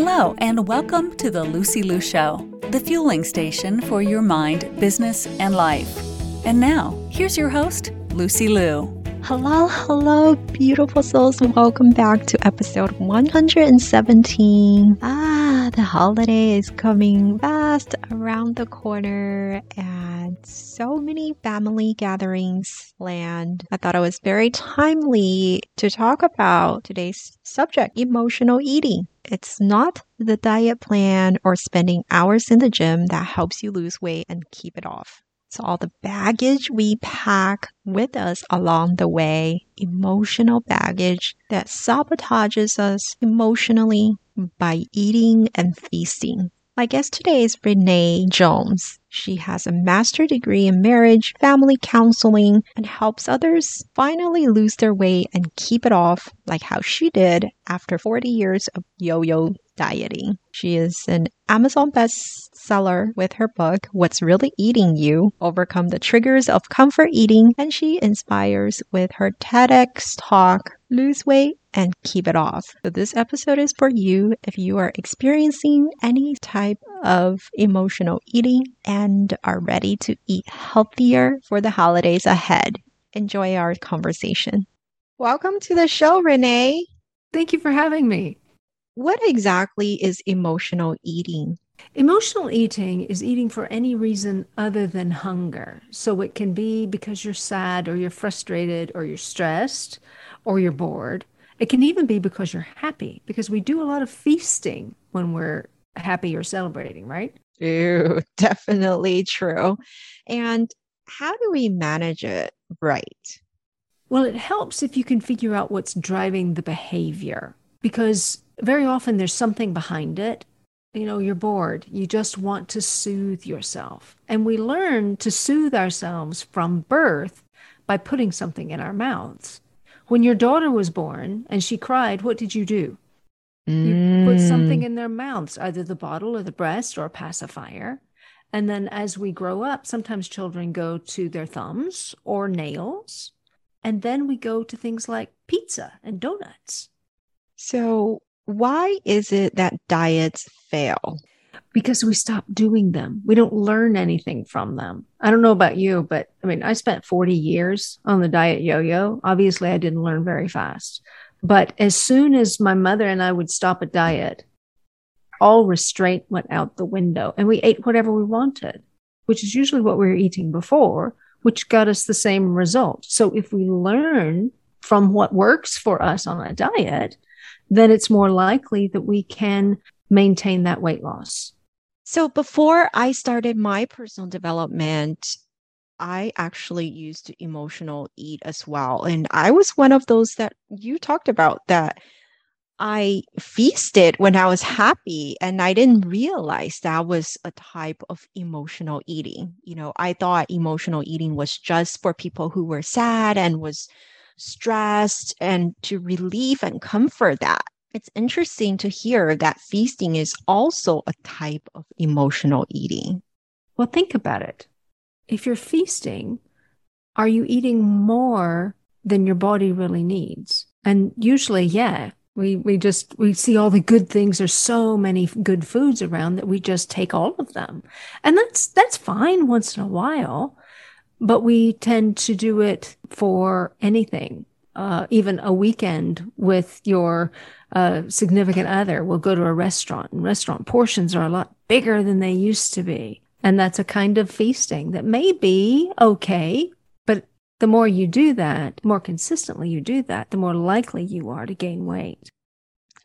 Hello, and welcome to the Lucy Liu Show, the fueling station for your mind, business, and life. And now, here's your host, Lucy Liu. Hello, hello, beautiful souls. Welcome back to episode 117. Ah, the holiday is coming fast around the corner and so many family gatherings planned. I thought it was very timely to talk about today's subject, emotional eating. It's not the diet plan or spending hours in the gym that helps you lose weight and keep it off. It's all the baggage we pack with us along the way, emotional baggage that sabotages us emotionally by eating and feasting. My guest today is Renee Jones. She has a master degree in marriage, family counseling, and helps others finally lose their weight and keep it off like how she did after 40 years of yo-yo dieting. She is an Amazon bestseller with her book, What's Really Eating You Overcome the Triggers of Comfort Eating, and she inspires with her TEDx talk, Lose Weight and Keep It Off. So, this episode is for you if you are experiencing any type of emotional eating and are ready to eat healthier for the holidays ahead. Enjoy our conversation. Welcome to the show, Renee. Thank you for having me. What exactly is emotional eating? Emotional eating is eating for any reason other than hunger. So it can be because you're sad or you're frustrated or you're stressed or you're bored. It can even be because you're happy because we do a lot of feasting when we're happy or celebrating, right? Ew, definitely true. And how do we manage it right? Well, it helps if you can figure out what's driving the behavior because very often there's something behind it. You know, you're bored. You just want to soothe yourself. And we learn to soothe ourselves from birth by putting something in our mouths. When your daughter was born and she cried, what did you do? You put something mm. in their mouths, either the bottle or the breast or a pacifier. And then as we grow up, sometimes children go to their thumbs or nails. And then we go to things like pizza and donuts. So, why is it that diets fail? Because we stop doing them. We don't learn anything from them. I don't know about you, but I mean, I spent 40 years on the diet yo yo. Obviously, I didn't learn very fast. But as soon as my mother and I would stop a diet, all restraint went out the window and we ate whatever we wanted, which is usually what we were eating before, which got us the same result. So if we learn from what works for us on a diet, then it's more likely that we can maintain that weight loss. So before I started my personal development, I actually used emotional eat as well. And I was one of those that you talked about that I feasted when I was happy and I didn't realize that was a type of emotional eating. You know, I thought emotional eating was just for people who were sad and was stressed and to relieve and comfort that. It's interesting to hear that feasting is also a type of emotional eating. Well, think about it. If you're feasting, are you eating more than your body really needs? And usually, yeah, we we just we see all the good things there's so many good foods around that we just take all of them and that's that's fine once in a while but we tend to do it for anything. Uh, even a weekend with your uh, significant other, we'll go to a restaurant, and restaurant portions are a lot bigger than they used to be. And that's a kind of feasting that may be okay, but the more you do that, more consistently you do that, the more likely you are to gain weight.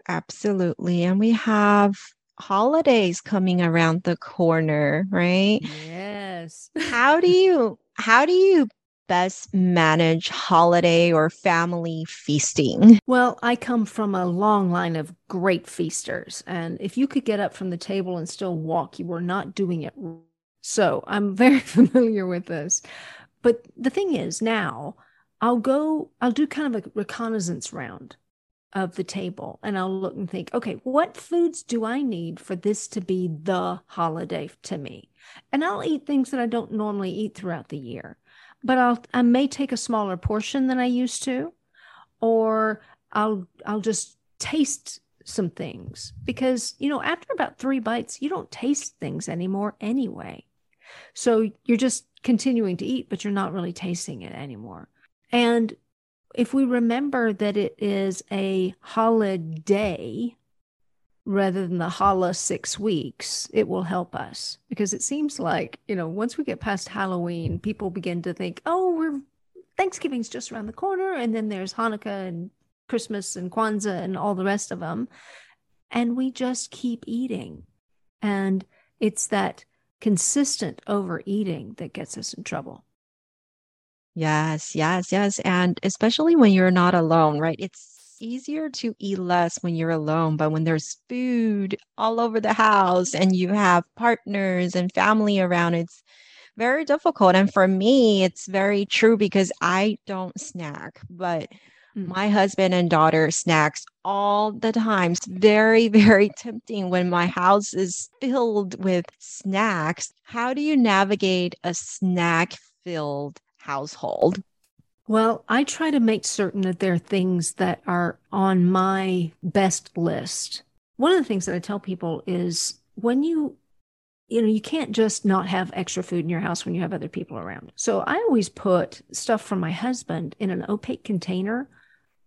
Absolutely. And we have holidays coming around the corner, right? Yes. How do you how do you best manage holiday or family feasting? Well, I come from a long line of great feasters. And if you could get up from the table and still walk, you were not doing it. So I'm very familiar with this. But the thing is, now I'll go, I'll do kind of a reconnaissance round of the table and I'll look and think, okay, what foods do I need for this to be the holiday to me? And I'll eat things that I don't normally eat throughout the year. But I'll I may take a smaller portion than I used to or I'll I'll just taste some things because, you know, after about three bites, you don't taste things anymore anyway. So you're just continuing to eat, but you're not really tasting it anymore. And if we remember that it is a holiday rather than the holla six weeks, it will help us because it seems like, you know, once we get past Halloween, people begin to think, oh, we're Thanksgiving's just around the corner. And then there's Hanukkah and Christmas and Kwanzaa and all the rest of them. And we just keep eating. And it's that consistent overeating that gets us in trouble. Yes, yes, yes. And especially when you're not alone, right? It's easier to eat less when you're alone, but when there's food all over the house and you have partners and family around, it's very difficult. And for me, it's very true because I don't snack, but mm. my husband and daughter snacks all the time. It's very, very tempting when my house is filled with snacks. How do you navigate a snack filled household? Well, I try to make certain that there are things that are on my best list. One of the things that I tell people is when you you know, you can't just not have extra food in your house when you have other people around. So I always put stuff from my husband in an opaque container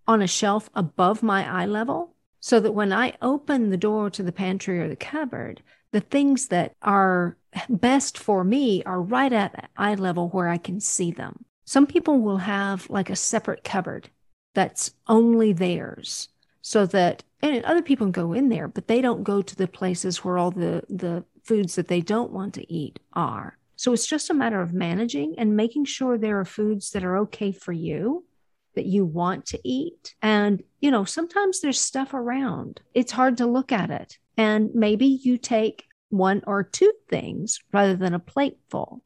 on a shelf above my eye level so that when I open the door to the pantry or the cupboard, the things that are best for me are right at eye level where I can see them. Some people will have like a separate cupboard that's only theirs so that and other people can go in there but they don't go to the places where all the the foods that they don't want to eat are. So it's just a matter of managing and making sure there are foods that are okay for you that you want to eat. And you know sometimes there's stuff around. It's hard to look at it. And maybe you take one or two things rather than a plate full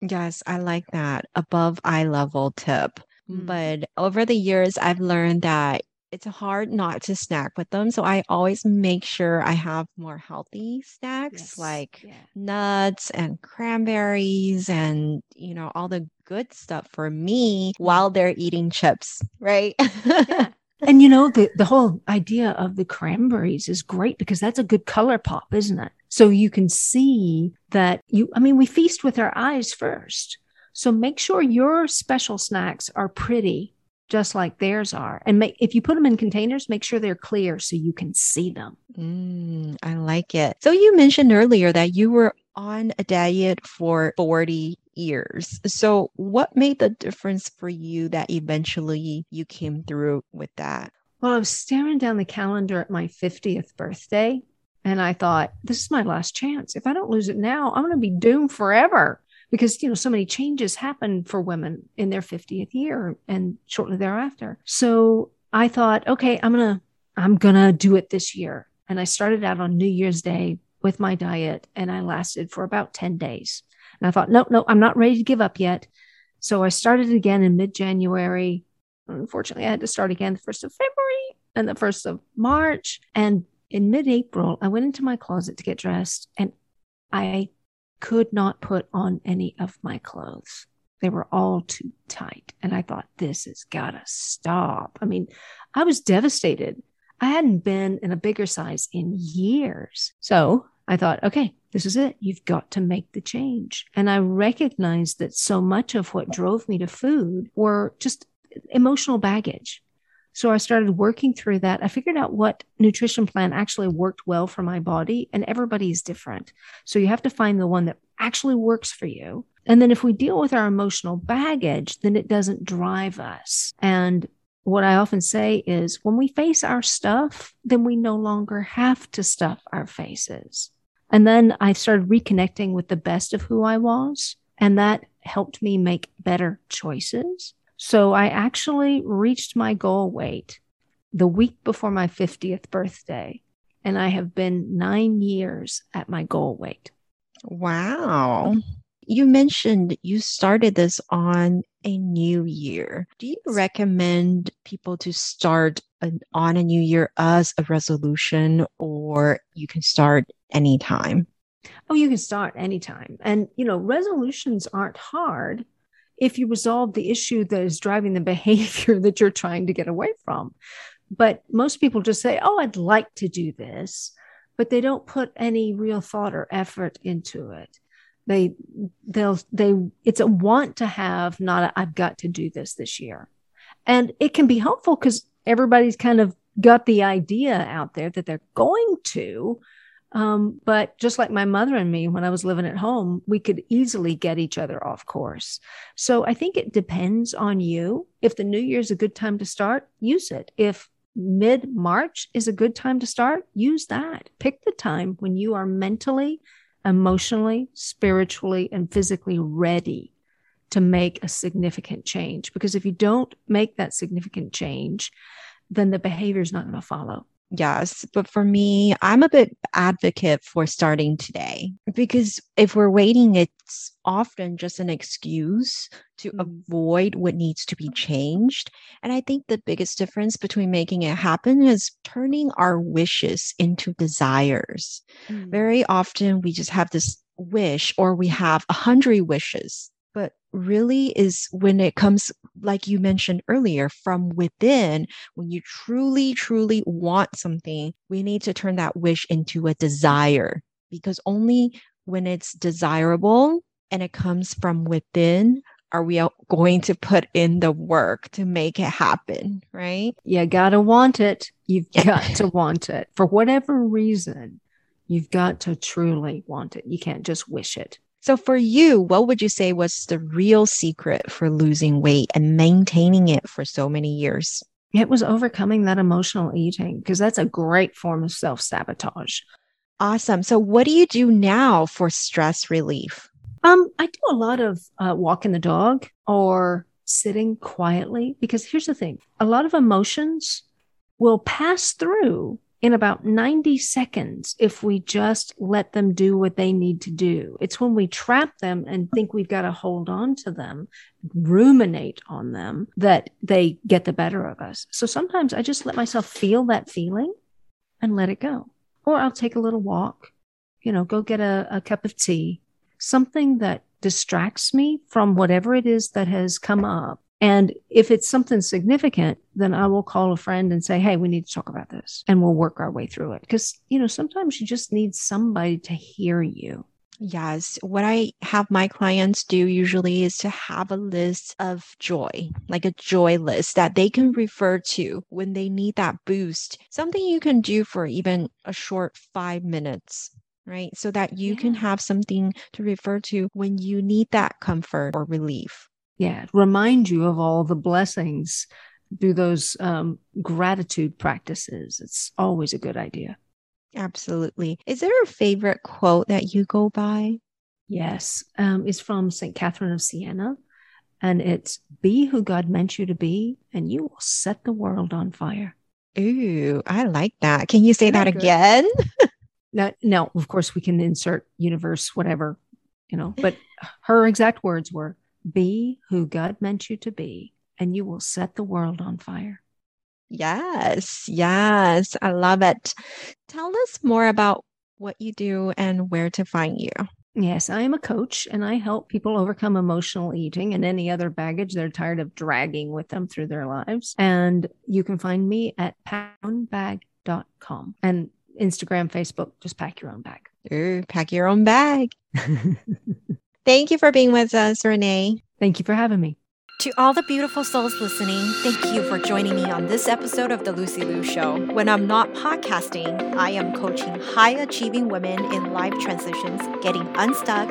yes i like that above eye level tip mm. but over the years i've learned that it's hard not to snack with them. So I always make sure I have more healthy snacks yes. like yeah. nuts and cranberries and, you know, all the good stuff for me while they're eating chips, right? yeah. And you know, the, the whole idea of the cranberries is great because that's a good color pop, isn't it? So you can see that you, I mean, we feast with our eyes first. So make sure your special snacks are pretty just like theirs are. And make, if you put them in containers, make sure they're clear so you can see them. Mm, I like it. So you mentioned earlier that you were on a diet for 40 years. So what made the difference for you that eventually you came through with that? Well, I was staring down the calendar at my 50th birthday and I thought, this is my last chance. If I don't lose it now, I'm going to be doomed forever because you know so many changes happen for women in their 50th year and shortly thereafter so i thought okay i'm gonna i'm gonna do it this year and i started out on new year's day with my diet and i lasted for about 10 days and i thought no no i'm not ready to give up yet so i started again in mid-january unfortunately i had to start again the 1st of february and the 1st of march and in mid-april i went into my closet to get dressed and i could not put on any of my clothes. They were all too tight. And I thought, this has got to stop. I mean, I was devastated. I hadn't been in a bigger size in years. So I thought, okay, this is it. You've got to make the change. And I recognized that so much of what drove me to food were just emotional baggage. So I started working through that. I figured out what nutrition plan actually worked well for my body, and everybody is different. So you have to find the one that actually works for you. And then if we deal with our emotional baggage, then it doesn't drive us. And what I often say is when we face our stuff, then we no longer have to stuff our faces. And then I started reconnecting with the best of who I was. And that helped me make better choices. So I actually reached my goal weight the week before my 50th birthday, and I have been nine years at my goal weight. Wow. You mentioned you started this on a new year. Do you recommend people to start an, on a new year as a resolution, or you can start anytime? Oh, you can start anytime. And, you know, resolutions aren't hard if you resolve the issue that is driving the behavior that you're trying to get away from. But most people just say, Oh, I'd like to do this, but they don't put any real thought or effort into it. They, they'll, they, it's a want to have, not I've got to do this this year. And it can be helpful because everybody's kind of got the idea out there that they're going to. Um, but just like my mother and me, when I was living at home, we could easily get each other off course. So I think it depends on you. If the new year is a good time to start, use it. If mid March is a good time to start, use that. Pick the time when you are mentally, emotionally, spiritually, and physically ready to make a significant change. Because if you don't make that significant change, then the behavior is not going to follow. Yes. But for me, I'm a bit advocate for starting today because if we're waiting, it's often just an excuse to mm. avoid what needs to be changed. And I think the biggest difference between making it happen is turning our wishes into desires. Mm. Very often we just have this wish or we have a hundred wishes but really is when it comes like you mentioned earlier from within when you truly truly want something we need to turn that wish into a desire. Because only when it's desirable and it comes from within are we going to put in the work to make it happen right? You gotta want it. You've got to want it. For whatever reason you've got to truly want it. You can't just wish it so, for you, what would you say was the real secret for losing weight and maintaining it for so many years? It was overcoming that emotional eating because that's a great form of self sabotage. Awesome. So, what do you do now for stress relief? Um, I do a lot of uh, walking the dog or sitting quietly because here's the thing a lot of emotions will pass through in about 90 seconds if we just let them do what they need to do. It's when we trap them and think we've got to hold on to them, ruminate on them, that they get the better of us. So sometimes I just let myself feel that feeling and let it go. Or I'll take a little walk, you know, go get a, a cup of tea, something that distracts me from whatever it is that has come up and if it's something significant, then I will call a friend and say, Hey, we need to talk about this and we'll work our way through it. Because, you know, sometimes you just need somebody to hear you. Yes. What I have my clients do usually is to have a list of joy, like a joy list that they can refer to when they need that boost. Something you can do for even a short five minutes, right? So that you yeah. can have something to refer to when you need that comfort or relief yeah remind you of all the blessings do those um, gratitude practices. It's always a good idea. Absolutely. Is there a favorite quote that you go by? Yes um, it's from st catherine of siena and it's be who god meant you to be and you will set the world on fire. Ooh i like that. Can you say that again? No, no of course we can insert universe whatever you know but her exact words were be who God meant you to be, and you will set the world on fire. Yes, yes, I love it. Tell us more about what you do and where to find you. Yes, I am a coach and I help people overcome emotional eating and any other baggage they're tired of dragging with them through their lives. And you can find me at poundbag.com and Instagram, Facebook, just pack your own bag. Ooh, pack your own bag. Thank you for being with us, Renee. Thank you for having me. To all the beautiful souls listening, thank you for joining me on this episode of The Lucy Liu Show. When I'm not podcasting, I am coaching high achieving women in life transitions, getting unstuck